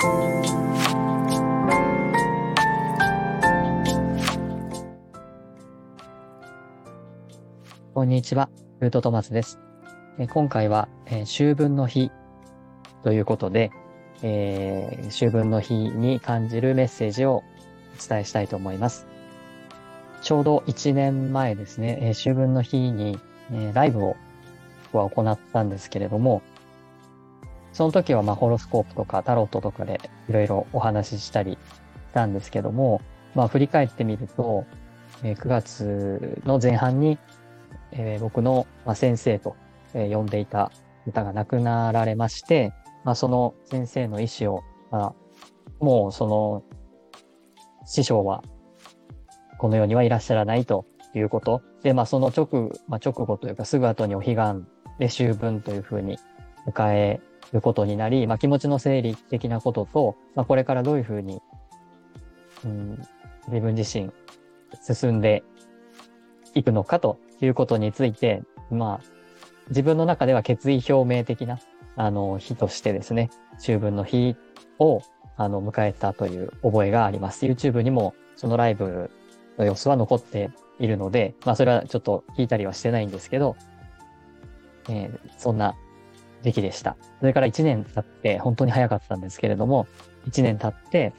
こんにちは、ルートトマスです。え今回は、え、秋分の日ということで、えー、秋分の日に感じるメッセージをお伝えしたいと思います。ちょうど1年前ですね、え、秋分の日に、え、ライブをは行ったんですけれども、その時はまあホロスコープとかタロットとかでいろいろお話ししたりしたんですけども、まあ振り返ってみると、えー、9月の前半に、えー、僕の、まあ、先生と、えー、呼んでいた方が亡くなられまして、まあ、その先生の意思を、まあ、もうその師匠はこの世にはいらっしゃらないということ。で、まあその直、まあ、直後というかすぐ後にお彼岸で秋分というふうに迎えることになり、まあ気持ちの整理的なことと、まあこれからどういうふうに、うん、自分自身進んでいくのかということについて、まあ自分の中では決意表明的なあの日としてですね、秋分の日をあの迎えたという覚えがあります。YouTube にもそのライブの様子は残っているので、まあそれはちょっと聞いたりはしてないんですけど、えー、そんな時期でした。それから1年経って、本当に早かったんですけれども、1年経って、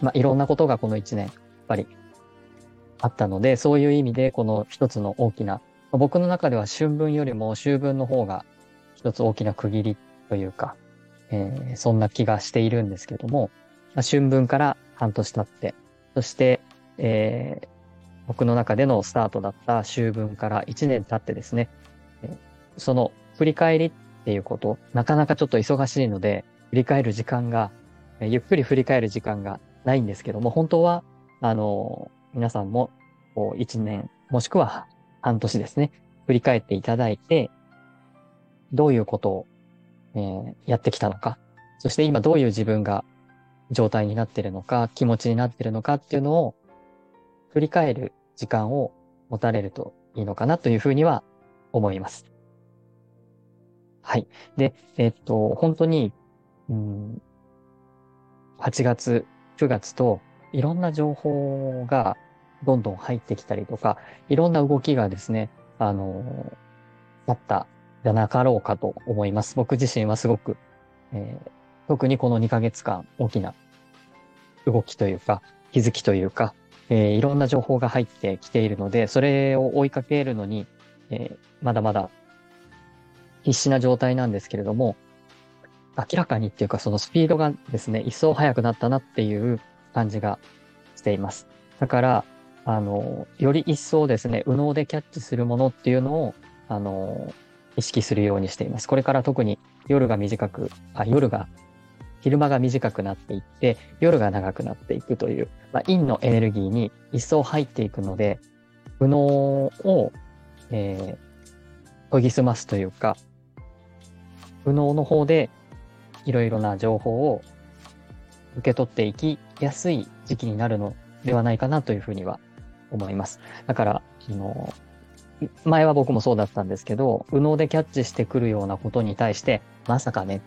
まあいろんなことがこの1年、やっぱりあったので、そういう意味でこの一つの大きな、僕の中では春分よりも秋分の方が一つ大きな区切りというか、えー、そんな気がしているんですけども、まあ、春分から半年経って、そして、えー、僕の中でのスタートだった秋分から1年経ってですね、その振り返りっっていうこと、なかなかちょっと忙しいので、振り返る時間が、ゆっくり振り返る時間がないんですけども、本当は、あの、皆さんも、こう、1年、もしくは半年ですね、振り返っていただいて、どういうことを、えー、やってきたのか、そして今どういう自分が状態になってるのか、気持ちになってるのかっていうのを振り返る時間を持たれるといいのかなというふうには思います。はい。で、えっと、本当に、うん、8月、9月といろんな情報がどんどん入ってきたりとか、いろんな動きがですね、あの、あったじゃなかろうかと思います。僕自身はすごく、えー、特にこの2ヶ月間大きな動きというか、気づきというか、えー、いろんな情報が入ってきているので、それを追いかけるのに、えー、まだまだ必死な状態なんですけれども、明らかにっていうかそのスピードがですね、一層速くなったなっていう感じがしています。だから、あの、より一層ですね、右脳でキャッチするものっていうのを、あの、意識するようにしています。これから特に夜が短く、あ、夜が昼間が短くなっていって、夜が長くなっていくという、まあ、陰のエネルギーに一層入っていくので、右脳を、えー、研ぎ澄ますというか、右脳の方でいろいろな情報を受け取っていきやすい時期になるのではないかなというふうには思います。だから、あの、前は僕もそうだったんですけど、右脳でキャッチしてくるようなことに対して、まさかね、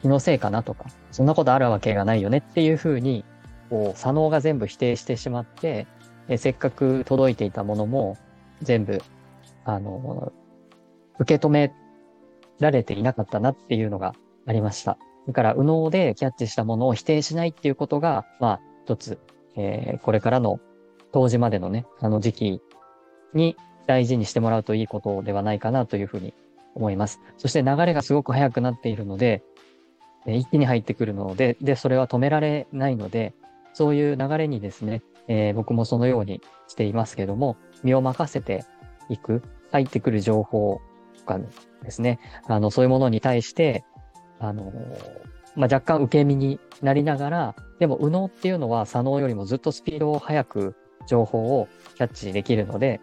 気のせいかなとか、そんなことあるわけがないよねっていうふうに、こう、左脳が全部否定してしまって、えせっかく届いていたものも全部、あの、受け止められていなかったなっていうのがありました。だから、右脳でキャッチしたものを否定しないっていうことが、まあ、一つ、えー、これからの当時までのね、あの時期に大事にしてもらうといいことではないかなというふうに思います。そして流れがすごく速くなっているので、え一気に入ってくるので、で、それは止められないので、そういう流れにですね、えー、僕もそのようにしていますけども、身を任せていく、入ってくる情報かですね、あの、そういうものに対して、あの、まあ、若干受け身になりながら、でも、右脳っていうのは左脳よりもずっとスピードを速く情報をキャッチできるので、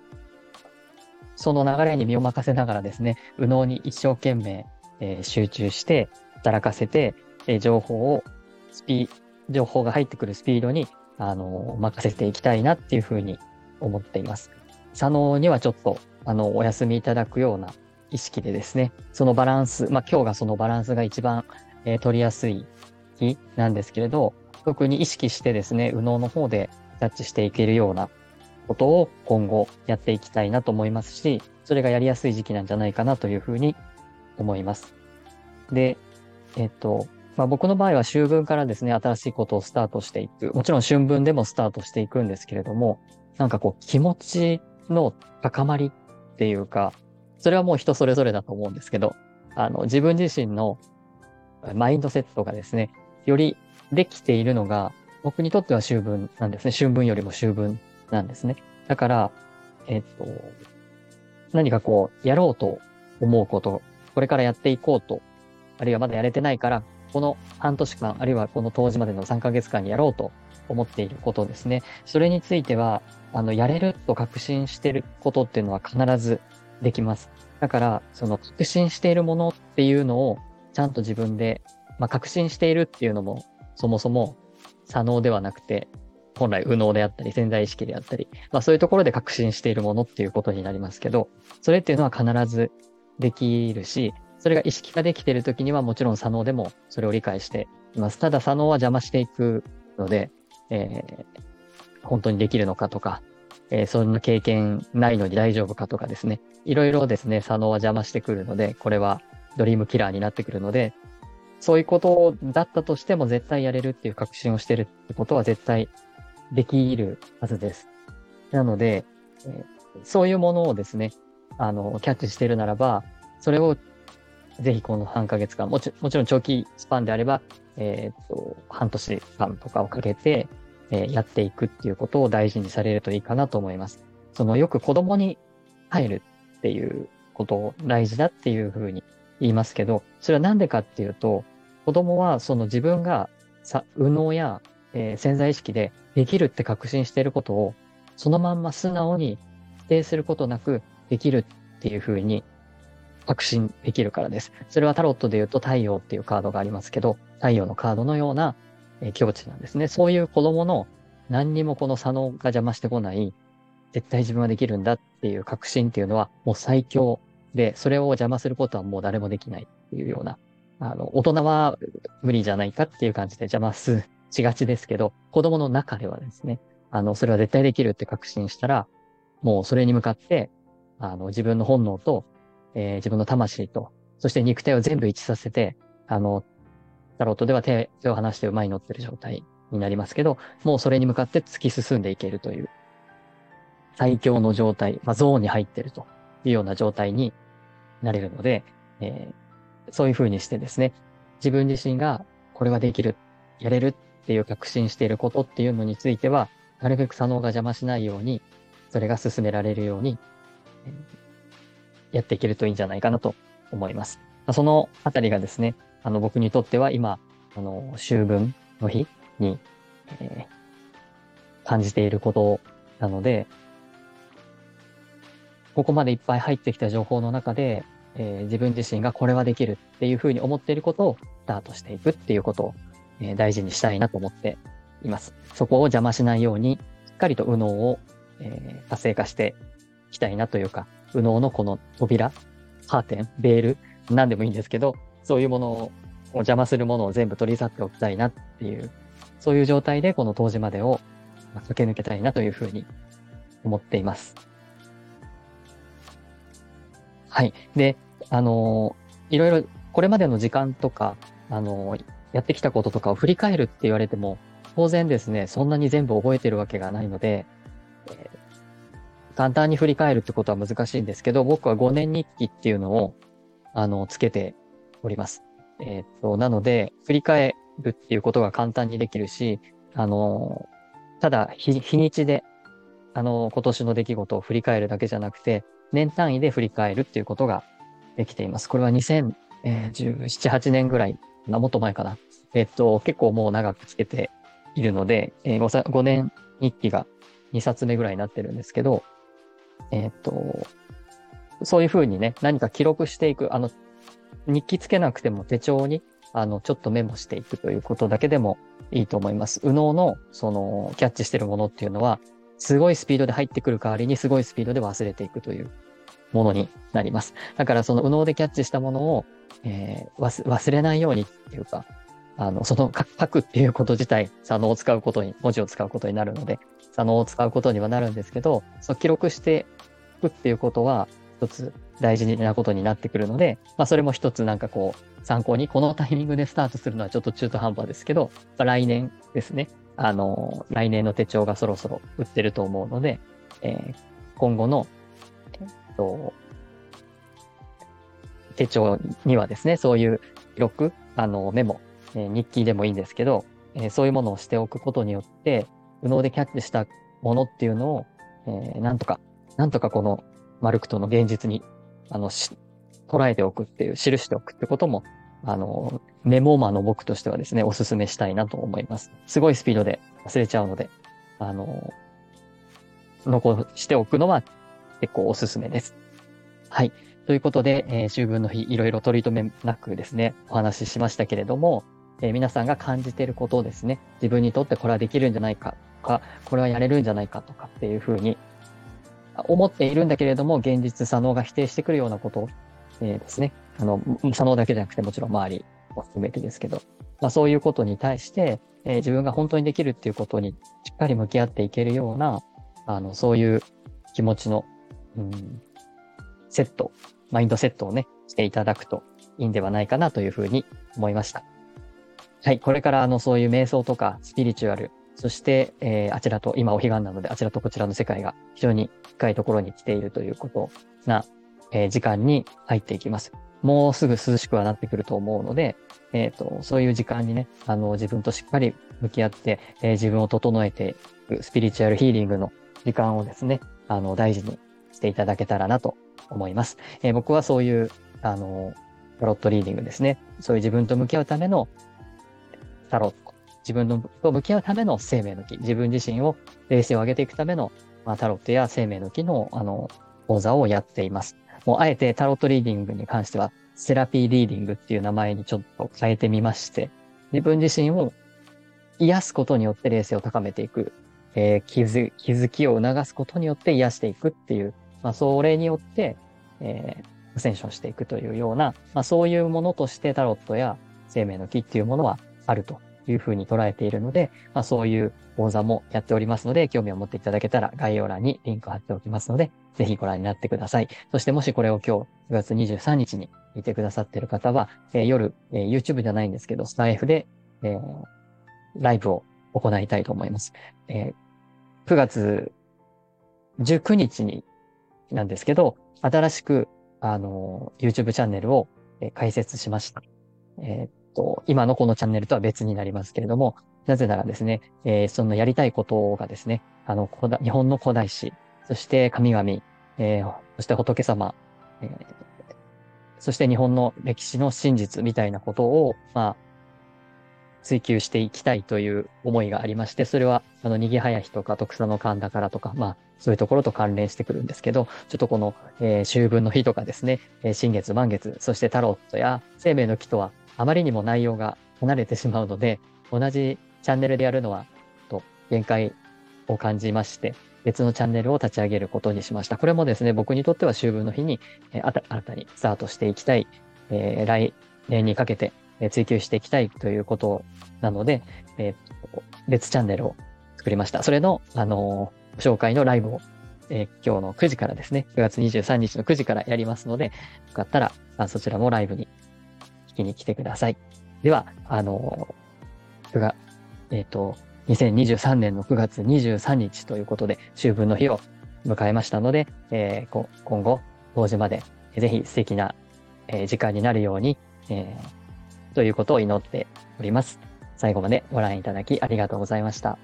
その流れに身を任せながらですね、右脳に一生懸命、えー、集中して、働かせて、え情報を、スピ情報が入ってくるスピードに、あの、任せていきたいなっていうふうに思っています。左脳にはちょっと、あの、お休みいただくような意識でですね、そのバランス、まあ、今日がそのバランスが一番、えー、取りやすいきなんですけれど、特に意識してですね、右脳の方でキャッチしていけるようなことを今後やっていきたいなと思いますし、それがやりやすい時期なんじゃないかなというふうに思います。で、えっと、まあ、僕の場合は秋分からですね、新しいことをスタートしていく。もちろん春分でもスタートしていくんですけれども、なんかこう気持ちの高まりっていうか、それはもう人それぞれだと思うんですけど、あの、自分自身のマインドセットがですね、よりできているのが、僕にとっては秋分なんですね。春分よりも秋分なんですね。だから、えっと、何かこう、やろうと思うこと、これからやっていこうと、あるいはまだやれてないから、この半年間、あるいはこの当時までの3ヶ月間にやろうと思っていることですね。それについては、あの、やれると確信してることっていうのは必ずできます。だから、その確信しているものっていうのを、ちゃんと自分で、まあ、確信しているっていうのも、そもそも、左脳ではなくて、本来右脳であったり、潜在意識であったり、まあそういうところで確信しているものっていうことになりますけど、それっていうのは必ずできるし、それが意識化できているときにはもちろん左脳でもそれを理解しています。ただ左脳は邪魔していくので、えー、本当にできるのかとか、えー、そんな経験ないのに大丈夫かとかですね。いろいろですね、左脳は邪魔してくるので、これはドリームキラーになってくるので、そういうことだったとしても絶対やれるっていう確信をしてるってことは絶対できるはずです。なので、えー、そういうものをですね、あの、キャッチしてるならば、それをぜひこの半ヶ月間、もちもちろん長期スパンであれば、えっ、と、半年間とかをかけて、えー、やっていくっていうことを大事にされるといいかなと思います。そのよく子供に入るっていうことを大事だっていうふうに言いますけど、それはなんでかっていうと、子供はその自分がさ、右脳や、えー、潜在意識でできるって確信していることを、そのまんま素直に否定することなくできるっていうふうに確信できるからです。それはタロットで言うと太陽っていうカードがありますけど、太陽のカードのような、えー、境地なんですね。そういう子供の何にもこの左脳が邪魔してこない、絶対自分はできるんだっていう確信っていうのはもう最強で、それを邪魔することはもう誰もできないっていうような、あの、大人は無理じゃないかっていう感じで邪魔す、しがちですけど、子供の中ではですね、あの、それは絶対できるって確信したら、もうそれに向かって、あの、自分の本能と、えー、自分の魂と、そして肉体を全部一致させて、あの、タロットでは手を離して馬に乗ってる状態になりますけど、もうそれに向かって突き進んでいけるという、最強の状態、まあ、ゾーンに入ってるというような状態になれるので、えー、そういうふうにしてですね、自分自身がこれはできる、やれるっていう確信していることっていうのについては、なるべく左脳が邪魔しないように、それが進められるように、えー、やっていけるといいんじゃないかなと思います。そのあたりがですね、あの僕にとっては今、あの、秋分の日に、えー、感じていることなので、ここまでいっぱい入ってきた情報の中で、えー、自分自身がこれはできるっていうふうに思っていることをスタートしていくっていうことを、えー、大事にしたいなと思っています。そこを邪魔しないように、しっかりと右脳を、えー、活性化していきたいなというか、右脳のこの扉、カーテン、ベール、何でもいいんですけど、そういうものをお邪魔するものを全部取り去っておきたいなっていう、そういう状態でこの当時までを駆け抜けたいなというふうに思っています。はい。で、あのいろいろこれまでの時間とか、あのやってきたこととかを振り返るって言われても、当然ですね、そんなに全部覚えてるわけがないので、えー、簡単に振り返るってことは難しいんですけど、僕は5年日記っていうのを、あの、つけております。えー、と、なので、振り返るっていうことが簡単にできるし、あのただ日、日にちで、あの、今年の出来事を振り返るだけじゃなくて、年単位で振り返るっていうことができています。これは2017、8年ぐらい、もっと前かな。えっと、結構もう長くつけているので、えー、5, 5年日記が2冊目ぐらいになってるんですけど、えっと、そういうふうにね、何か記録していく、あの、日記つけなくても手帳に、あの、ちょっとメモしていくということだけでもいいと思います。右脳の、その、キャッチしてるものっていうのは、すごいスピードで入ってくる代わりにすごいスピードで忘れていくというものになります。だからその右脳でキャッチしたものを、えー、忘れないようにっていうか、あの、その書くっていうこと自体、左脳を使うことに、文字を使うことになるので、左脳を使うことにはなるんですけど、その記録していくっていうことは、一つ大事なことになってくるので、まあそれも一つなんかこう、参考に、このタイミングでスタートするのはちょっと中途半端ですけど、まあ、来年ですね。あの、来年の手帳がそろそろ売ってると思うので、えー、今後の、えっと、手帳にはですね、そういう記録、あの、メモ、えー、日記でもいいんですけど、えー、そういうものをしておくことによって、右脳でキャッチしたものっていうのを、えー、なんとか、なんとかこのマルクトの現実に、あの、し、捉えておくっていう、記しておくってことも、あの、メモマの僕としてはですね、お勧めしたいなと思います。すごいスピードで忘れちゃうので、あの、残しておくのは結構おすすめです。はい。ということで、えー、秋分の日、いろいろ取り留めなくですね、お話ししましたけれども、えー、皆さんが感じていることをですね、自分にとってこれはできるんじゃないかとか、これはやれるんじゃないかとかっていうふうに思っているんだけれども、現実、左脳が否定してくるようなこと、えー、ですね、あの、左脳だけじゃなくてもちろん周りも含めてですけど、まあそういうことに対して、えー、自分が本当にできるっていうことにしっかり向き合っていけるような、あの、そういう気持ちの、うん、セット、マインドセットをね、していただくといいんではないかなというふうに思いました。はい。これからあの、そういう瞑想とかスピリチュアル、そして、えー、あちらと、今お彼岸なので、あちらとこちらの世界が非常に深いところに来ているということな、えー、時間に入っていきます。もうすぐ涼しくはなってくると思うので、えっ、ー、と、そういう時間にね、あの、自分としっかり向き合って、えー、自分を整えていくスピリチュアルヒーリングの時間をですね、あの、大事にしていただけたらなと思います。えー、僕はそういう、あの、タロットリーディングですね。そういう自分と向き合うためのタロット。自分と向き合うための生命の木。自分自身を冷静を上げていくための、まあ、タロットや生命の木の、あの、講座をやっています。もうあえてタロットリーディングに関しては、セラピーリーディングっていう名前にちょっと変えてみまして、自分自身を癒すことによって冷静を高めていく、えー、気づ気づきを促すことによって癒していくっていう、まあ、それによって、えー、アセンションしていくというような、まあ、そういうものとしてタロットや生命の木っていうものはあるというふうに捉えているので、まあ、そういう講座もやっておりますので、興味を持っていただけたら概要欄にリンクを貼っておきますので、ぜひご覧になってください。そしてもしこれを今日9月23日に見てくださっている方は、えー、夜、えー、YouTube じゃないんですけど、スタイフで、えー、ライブを行いたいと思います。えー、9月19日になんですけど、新しく、あの、YouTube チャンネルを、えー、開設しました。えー、と、今のこのチャンネルとは別になりますけれども、なぜならですね、えー、そのやりたいことがですね、あの、日本の古代史、そして神々、えー、そして仏様、えー、そして日本の歴史の真実みたいなことを、まあ、追求していきたいという思いがありまして、それは、あの、にぎはやひとか、徳佐の神だからとか、まあ、そういうところと関連してくるんですけど、ちょっとこの、えー、秋分の日とかですね、えー、新月、満月、そしてタロットや生命の木とはあまりにも内容が離れてしまうので、同じチャンネルでやるのは、と、限界を感じまして、別のチャンネルを立ち上げることにしました。これもですね、僕にとっては秋分の日に、えー、新たにスタートしていきたい、えー、来年にかけて、え、追求していきたいということなので、えー、別チャンネルを作りました。それの、あのー、紹介のライブを、えー、今日の9時からですね、9月23日の9時からやりますので、よかったら、そちらもライブにきに来てください。では、あの、9月、えっ、ー、と、2023年の9月23日ということで、秋分の日を迎えましたので、えー、今後、当時まで、ぜひ素敵な、えー、時間になるように、えー、ということを祈っております。最後までご覧いただきありがとうございました。